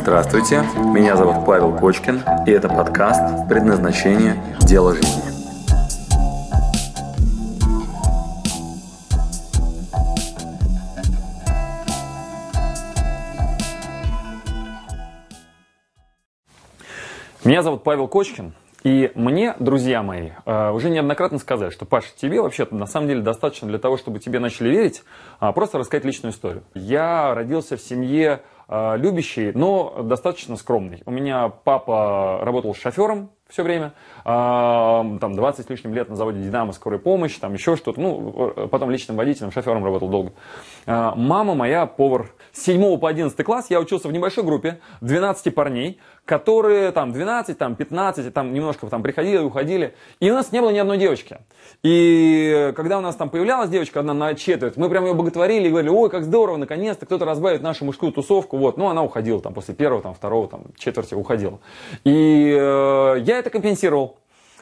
Здравствуйте, меня зовут Павел Кочкин, и это подкаст «Предназначение. Дело жизни». Меня зовут Павел Кочкин, и мне, друзья мои, э, уже неоднократно сказали, что, Паша, тебе вообще-то на самом деле достаточно для того, чтобы тебе начали верить, а, просто рассказать личную историю. Я родился в семье э, любящей, но достаточно скромной. У меня папа работал шофером все время, а, там 20 с лишним лет на заводе «Динамо», скорой помощи, там еще что-то, ну, э, потом личным водителем, шофером работал долго. А, мама моя повар. С 7 по 11 класс я учился в небольшой группе, 12 парней, которые там 12, там 15, там немножко там приходили уходили. И у нас не было ни одной девочки. И когда у нас там появлялась девочка одна на четверть, мы прям ее боготворили и говорили, ой, как здорово, наконец-то кто-то разбавит нашу мужскую тусовку. Вот. Ну, она уходила там после первого, там, второго, там, четверти уходила. И э, я это компенсировал.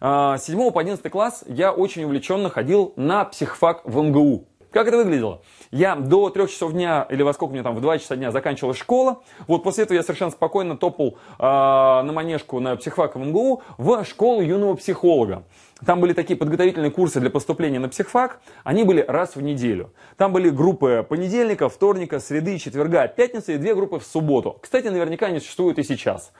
Э, с 7 по 11 класс я очень увлеченно ходил на психфак в МГУ. Как это выглядело? Я до трех часов дня, или во сколько мне там, в два часа дня заканчивалась школа. Вот после этого я совершенно спокойно топал э, на манежку на психфак в МГУ в школу юного психолога. Там были такие подготовительные курсы для поступления на психфак. Они были раз в неделю. Там были группы понедельника, вторника, среды, четверга, пятницы и две группы в субботу. Кстати, наверняка они существуют и сейчас.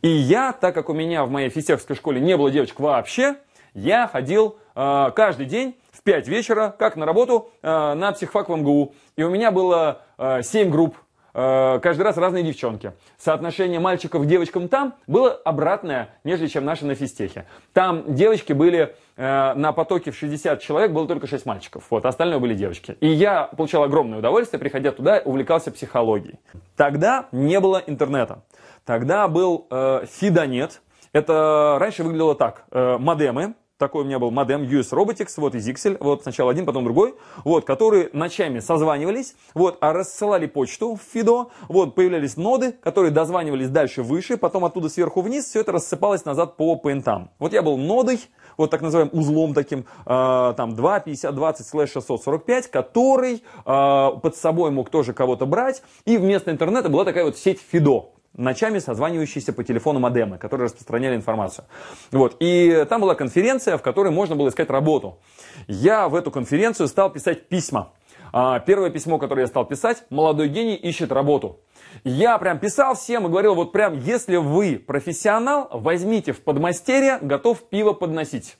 И я, так как у меня в моей физтеховской школе не было девочек вообще, я ходил э, каждый день 5 вечера, как на работу, э, на психфак в МГУ. И у меня было э, 7 групп, э, каждый раз разные девчонки. Соотношение мальчиков к девочкам там было обратное, нежели чем наше на физтехе. Там девочки были э, на потоке в 60 человек, было только 6 мальчиков. Вот, остальное были девочки. И я получал огромное удовольствие, приходя туда, увлекался психологией. Тогда не было интернета. Тогда был э, Фидонет. Это раньше выглядело так. Э, модемы, такой у меня был модем US Robotics, вот и Zixel, вот сначала один, потом другой, вот, которые ночами созванивались, вот, а рассылали почту в Фидо, вот, появлялись ноды, которые дозванивались дальше выше, потом оттуда сверху вниз, все это рассыпалось назад по пентам. Вот я был нодой, вот так называемым узлом таким, э, там 2, 50, 20, слэш 645, который э, под собой мог тоже кого-то брать, и вместо интернета была такая вот сеть Фидо, ночами созванивающиеся по телефону модемы, которые распространяли информацию. Вот. И там была конференция, в которой можно было искать работу. Я в эту конференцию стал писать письма. А, первое письмо, которое я стал писать, молодой гений ищет работу. Я прям писал всем и говорил, вот прям, если вы профессионал, возьмите в подмастерье, готов пиво подносить.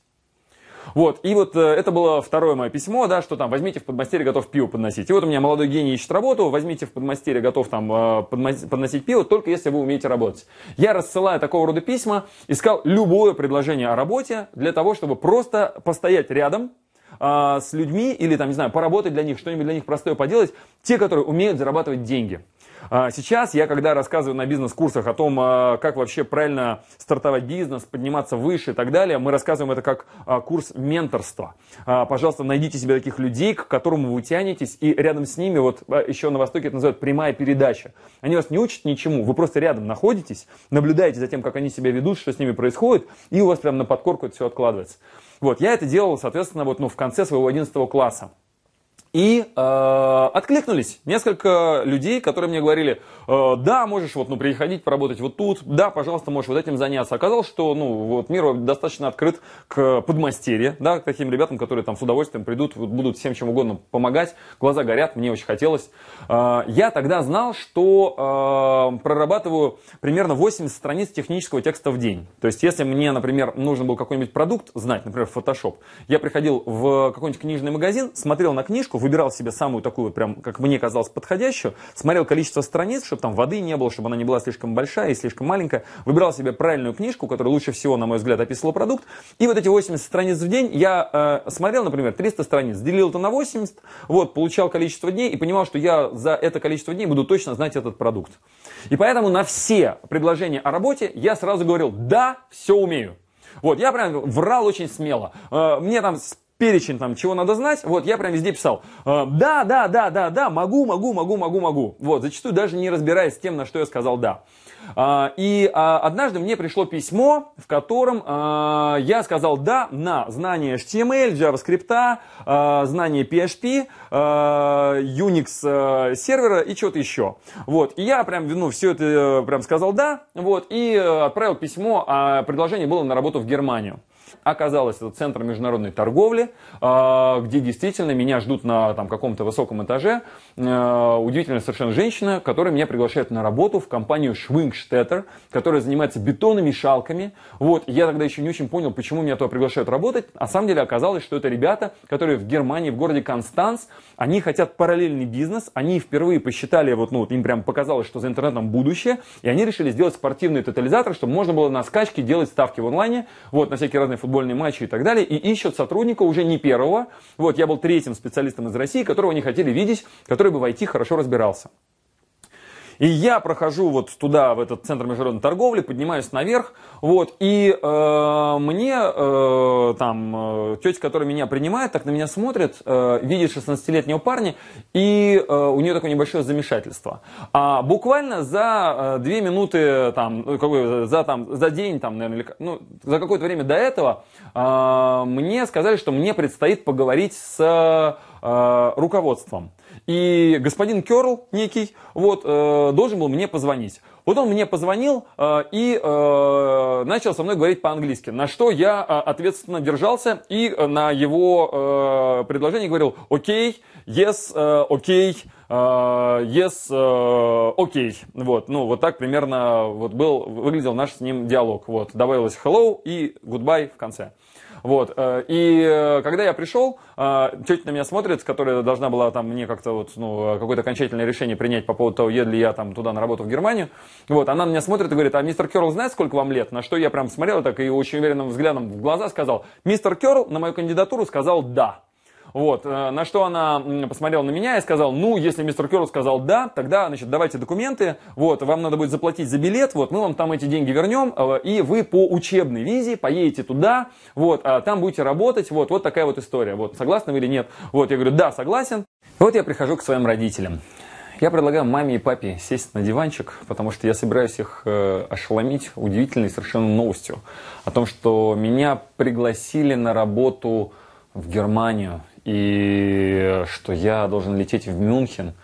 Вот, и вот э, это было второе мое письмо, да, что там, возьмите в подмастерье, готов пиво подносить. И вот у меня молодой гений ищет работу, возьмите в подмастерье, готов там э, подносить пиво, только если вы умеете работать. Я рассылаю такого рода письма, искал любое предложение о работе для того, чтобы просто постоять рядом, а, с людьми или там, не знаю, поработать для них, что-нибудь для них простое поделать, те, которые умеют зарабатывать деньги. А, сейчас я, когда рассказываю на бизнес-курсах о том, а, как вообще правильно стартовать бизнес, подниматься выше и так далее, мы рассказываем это как а, курс менторства. Пожалуйста, найдите себе таких людей, к которым вы тянетесь, и рядом с ними, вот еще на Востоке это называют прямая передача. Они вас не учат ничему, вы просто рядом находитесь, наблюдаете за тем, как они себя ведут, что с ними происходит, и у вас прям на подкорку это все откладывается. Вот, я это делал, соответственно, вот, ну, в конце своего 11 класса. И э, откликнулись несколько людей, которые мне говорили, э, да, можешь вот, ну, приходить, поработать вот тут, да, пожалуйста, можешь вот этим заняться. Оказалось, что ну, вот мир достаточно открыт к подмастерье, да, к таким ребятам, которые там с удовольствием придут, будут всем чем угодно помогать. Глаза горят, мне очень хотелось. Э, я тогда знал, что э, прорабатываю примерно 80 страниц технического текста в день. То есть, если мне, например, нужен был какой-нибудь продукт знать, например, Photoshop, я приходил в какой-нибудь книжный магазин, смотрел на книжку, выбирал себе самую такую, прям, как мне казалось, подходящую, смотрел количество страниц, чтобы там воды не было, чтобы она не была слишком большая и слишком маленькая, выбирал себе правильную книжку, которая лучше всего, на мой взгляд, описывала продукт, и вот эти 80 страниц в день я э, смотрел, например, 300 страниц, делил это на 80, вот, получал количество дней и понимал, что я за это количество дней буду точно знать этот продукт. И поэтому на все предложения о работе я сразу говорил, да, все умею. Вот, я прям врал очень смело. Э, мне там перечень там, чего надо знать, вот, я прям везде писал, э, да, да, да, да, да, могу, могу, могу, могу, могу. Вот, зачастую даже не разбираясь с тем, на что я сказал да. А, и а, однажды мне пришло письмо, в котором а, я сказал да на знание HTML, JavaScript, знание PHP, Unix сервера и что-то еще. Вот. И я прям, ну, все это э, прям сказал да, вот, и э, отправил письмо, а предложение было на работу в Германию. Оказалось, это центр международной торговли, а, где действительно меня ждут на там, каком-то высоком этаже. А, удивительная совершенно женщина, которая меня приглашает на работу в компанию Schwingstetter, которая занимается бетономешалками. Вот, я тогда еще не очень понял, почему меня туда приглашают работать. На самом деле оказалось, что это ребята, которые в Германии, в городе Констанц, они хотят параллельный бизнес, они впервые посчитали, вот, ну, им прям показалось, что за интернетом будущее, и они решили сделать спортивный тотализатор, чтобы можно было на скачке делать ставки в онлайне, вот, на всякие разные футбольные матчи и так далее, и ищут сотрудника уже не первого. Вот я был третьим специалистом из России, которого они хотели видеть, который бы в IT хорошо разбирался. И я прохожу вот туда, в этот центр международной торговли, поднимаюсь наверх, вот, и э, мне э, там э, тетя, которая меня принимает, так на меня смотрит, э, видит 16-летнего парня, и э, у нее такое небольшое замешательство. А буквально за э, две минуты, там, ну, какой, за, там, за день, там, наверное, ну, за какое-то время до этого, э, мне сказали, что мне предстоит поговорить с э, руководством. И господин Керл некий вот, э, должен был мне позвонить. Вот он мне позвонил э, и э, начал со мной говорить по-английски, на что я э, ответственно держался и э, на его э, предложение говорил «Окей, yes, э, окей, э, yes, э, окей». Вот, ну, вот так примерно вот был, выглядел наш с ним диалог. Вот, добавилось hello и goodbye в конце. Вот. Э, и э, когда я пришел, э, тетя на меня смотрит, которая должна была там мне как-то вот, ну, какое-то окончательное решение принять по поводу того, еду ли я там туда на работу в Германию. Вот. Она на меня смотрит и говорит, а мистер Керл знает, сколько вам лет? На что я прям смотрел так и очень уверенным взглядом в глаза сказал, мистер Керл на мою кандидатуру сказал «да». Вот, э, на что она посмотрела на меня и сказала, ну, если мистер Керл сказал да, тогда, значит, давайте документы, вот, вам надо будет заплатить за билет, вот, мы вам там эти деньги вернем, э, и вы по учебной визе поедете туда, вот, а там будете работать, вот, вот такая вот история, вот, согласны вы или нет? Вот, я говорю, да, согласен. Вот я прихожу к своим родителям. Я предлагаю маме и папе сесть на диванчик, потому что я собираюсь их э, ошеломить удивительной совершенно новостью о том, что меня пригласили на работу в Германию и что я должен лететь в Мюнхен.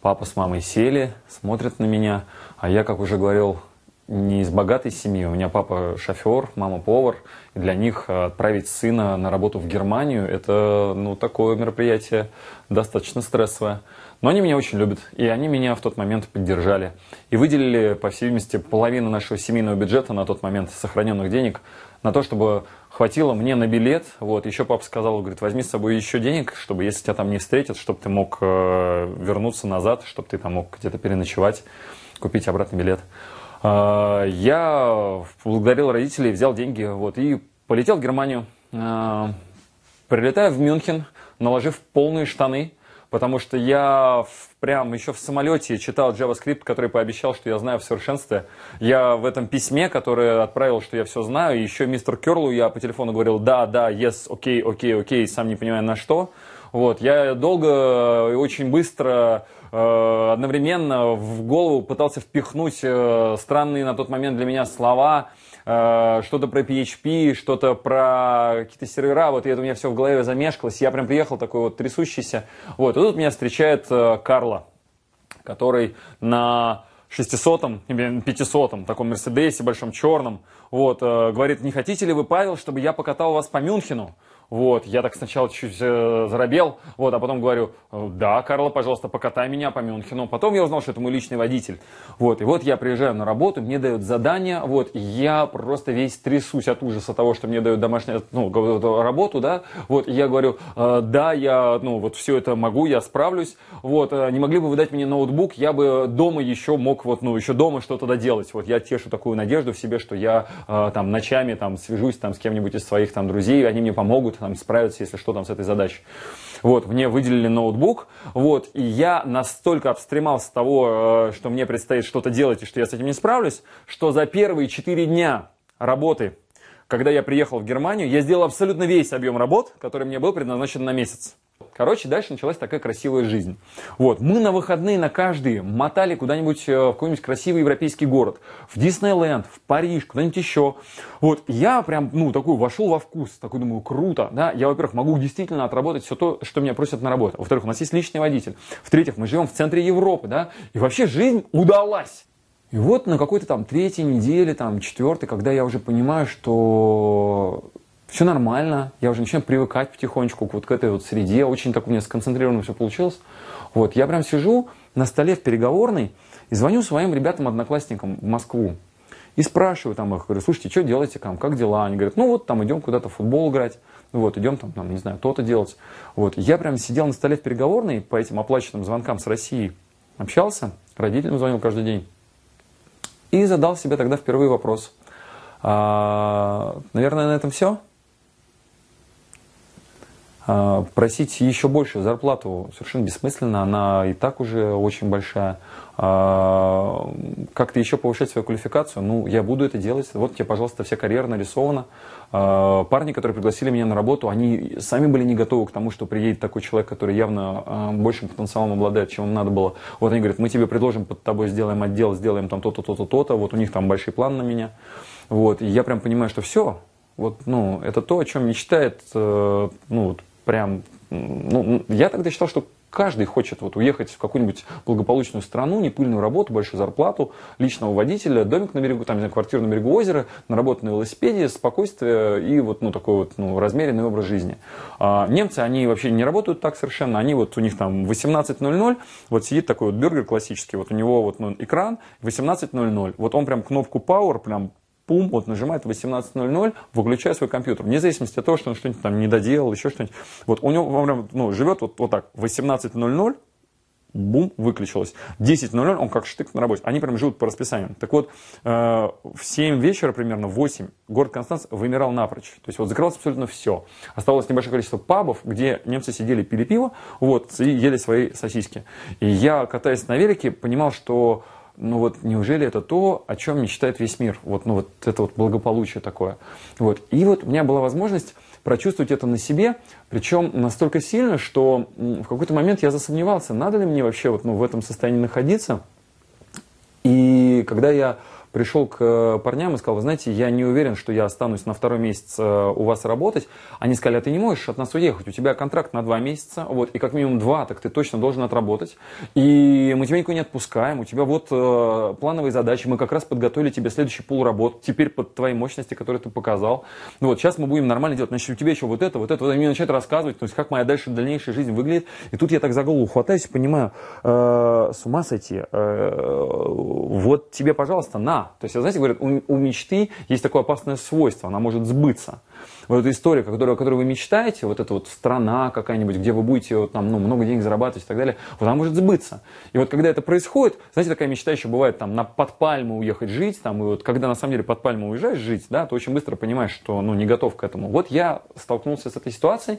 Папа с мамой сели, смотрят на меня, а я, как уже говорил, не из богатой семьи. У меня папа шофер, мама повар. И для них отправить сына на работу в Германию – это ну, такое мероприятие достаточно стрессовое. Но они меня очень любят, и они меня в тот момент поддержали. И выделили, по всей видимости, половину нашего семейного бюджета на тот момент сохраненных денег на то, чтобы хватило мне на билет. Вот, еще папа сказал, говорит, возьми с собой еще денег, чтобы если тебя там не встретят, чтобы ты мог э, вернуться назад, чтобы ты там мог где-то переночевать, купить обратный билет. Э, я благодарил родителей, взял деньги вот, и полетел в Германию. Э, прилетаю в Мюнхен, наложив полные штаны, потому что я прям еще в самолете читал JavaScript, который пообещал, что я знаю в совершенстве. Я в этом письме, которое отправил, что я все знаю, еще мистер Керлу я по телефону говорил, да, да, yes, окей, окей, окей, сам не понимаю на что. Вот, я долго и очень быстро одновременно в голову пытался впихнуть э, странные на тот момент для меня слова, Э, что-то про PHP, что-то про какие-то сервера, вот и это у меня все в голове замешкалось, я прям приехал такой вот трясущийся, вот, и тут меня встречает э, Карла, который на 600-м, 500-м, таком Мерседесе большом черном, вот, э, говорит, не хотите ли вы, Павел, чтобы я покатал вас по Мюнхену? Вот, я так сначала чуть э, заробел, вот, а потом говорю, да, Карла, пожалуйста, покатай меня по Мюнхену. Потом я узнал, что это мой личный водитель. Вот, и вот я приезжаю на работу, мне дают задание, вот, и я просто весь трясусь от ужаса того, что мне дают домашнюю, ну, работу, да, вот, и я говорю, э, да, я, ну, вот все это могу, я справлюсь, вот, э, не могли бы вы дать мне ноутбук, я бы дома еще мог, вот, ну, еще дома что-то доделать. Вот, я тешу такую надежду в себе, что я э, там ночами там свяжусь там с кем-нибудь из своих там друзей, они мне помогут, там, справиться, если что, там, с этой задачей. Вот, мне выделили ноутбук, вот, и я настолько обстремался того, э, что мне предстоит что-то делать и что я с этим не справлюсь, что за первые четыре дня работы когда я приехал в Германию, я сделал абсолютно весь объем работ, который мне был предназначен на месяц. Короче, дальше началась такая красивая жизнь. Вот, мы на выходные на каждый мотали куда-нибудь э, в какой-нибудь красивый европейский город. В Диснейленд, в Париж, куда-нибудь еще. Вот, я прям, ну, такой вошел во вкус. Такой думаю, круто, да. Я, во-первых, могу действительно отработать все то, что меня просят на работу. Во-вторых, у нас есть личный водитель. В-третьих, мы живем в центре Европы, да. И вообще жизнь удалась. И вот на какой-то там третьей неделе, там четвертой, когда я уже понимаю, что все нормально, я уже начинаю привыкать потихонечку вот к этой вот среде, очень так у меня сконцентрированно все получилось. Вот, я прям сижу на столе в переговорной и звоню своим ребятам-одноклассникам в Москву. И спрашиваю там их, говорю, слушайте, что делаете там, как дела? Они говорят, ну вот там идем куда-то в футбол играть, вот, идем там, там, не знаю, то-то делать. Вот, я прям сидел на столе в переговорной по этим оплаченным звонкам с России, общался, родителям звонил каждый день. И задал себе тогда впервые вопрос. А, наверное, на этом все. А, просить еще большую зарплату совершенно бессмысленно, она и так уже очень большая. А, как-то еще повышать свою квалификацию, ну, я буду это делать. Вот тебе, пожалуйста, вся карьера нарисована. А, парни, которые пригласили меня на работу, они сами были не готовы к тому, что приедет такой человек, который явно большим потенциалом обладает, чем им надо было. Вот они говорят, мы тебе предложим под тобой, сделаем отдел, сделаем там то-то, то-то, то-то. Вот у них там большой план на меня. Вот, и я прям понимаю, что все, вот, ну, это то, о чем мечтает, э, ну, прям, ну, я тогда считал, что каждый хочет вот уехать в какую-нибудь благополучную страну, непыльную работу, большую зарплату, личного водителя, домик на берегу, там, не знаю, квартиру на берегу озера, на велосипеде, спокойствие и вот, ну, такой вот, ну, размеренный образ жизни. А немцы, они вообще не работают так совершенно, они вот, у них там 18.00, вот сидит такой вот бюргер классический, вот у него вот ну, экран 18.00, вот он прям кнопку Power прям пум, вот нажимает 18.00, выключая свой компьютер. Вне зависимости от того, что он что-нибудь там не доделал, еще что-нибудь. Вот у него прям, ну, живет вот, вот так, 18.00, бум, выключилось. 10.00 он как штык на работе. Они прям живут по расписанию. Так вот, э, в 7 вечера примерно, в 8, город Констанц вымирал напрочь. То есть вот закрылось абсолютно все. Оставалось небольшое количество пабов, где немцы сидели, пили пиво, вот, и ели свои сосиски. И я, катаясь на велике, понимал, что ну вот неужели это то, о чем мечтает весь мир? Вот, ну вот это вот благополучие такое. Вот. И вот у меня была возможность прочувствовать это на себе, причем настолько сильно, что в какой-то момент я засомневался, надо ли мне вообще вот, ну, в этом состоянии находиться. И когда я пришел к э, парням и сказал, вы знаете, я не уверен, что я останусь на второй месяц э, у вас работать. Они сказали, а ты не можешь от нас уехать, у тебя контракт на два месяца, вот, и как минимум два, так ты точно должен отработать. И мы тебя никуда не отпускаем, у тебя вот э, плановые задачи, мы как раз подготовили тебе следующий пул работ, теперь под твои мощности, которые ты показал. Вот, сейчас мы будем нормально делать, значит, у тебя еще вот это, вот это, вот, они мне начинают рассказывать, то есть, как моя дальше дальнейшая жизнь выглядит. И тут я так за голову хватаюсь понимаю, э, с ума сойти, э, вот тебе, пожалуйста, на, то есть, знаете, говорят, у, у мечты есть такое опасное свойство, она может сбыться. Вот эта история, которую, о которой вы мечтаете, вот эта вот страна какая-нибудь, где вы будете вот, там, ну, много денег зарабатывать и так далее, вот она может сбыться. И вот когда это происходит, знаете, такая мечта еще бывает там на под пальму уехать жить, там, и вот когда на самом деле под пальму уезжаешь жить, да, то очень быстро понимаешь, что ну, не готов к этому. Вот я столкнулся с этой ситуацией.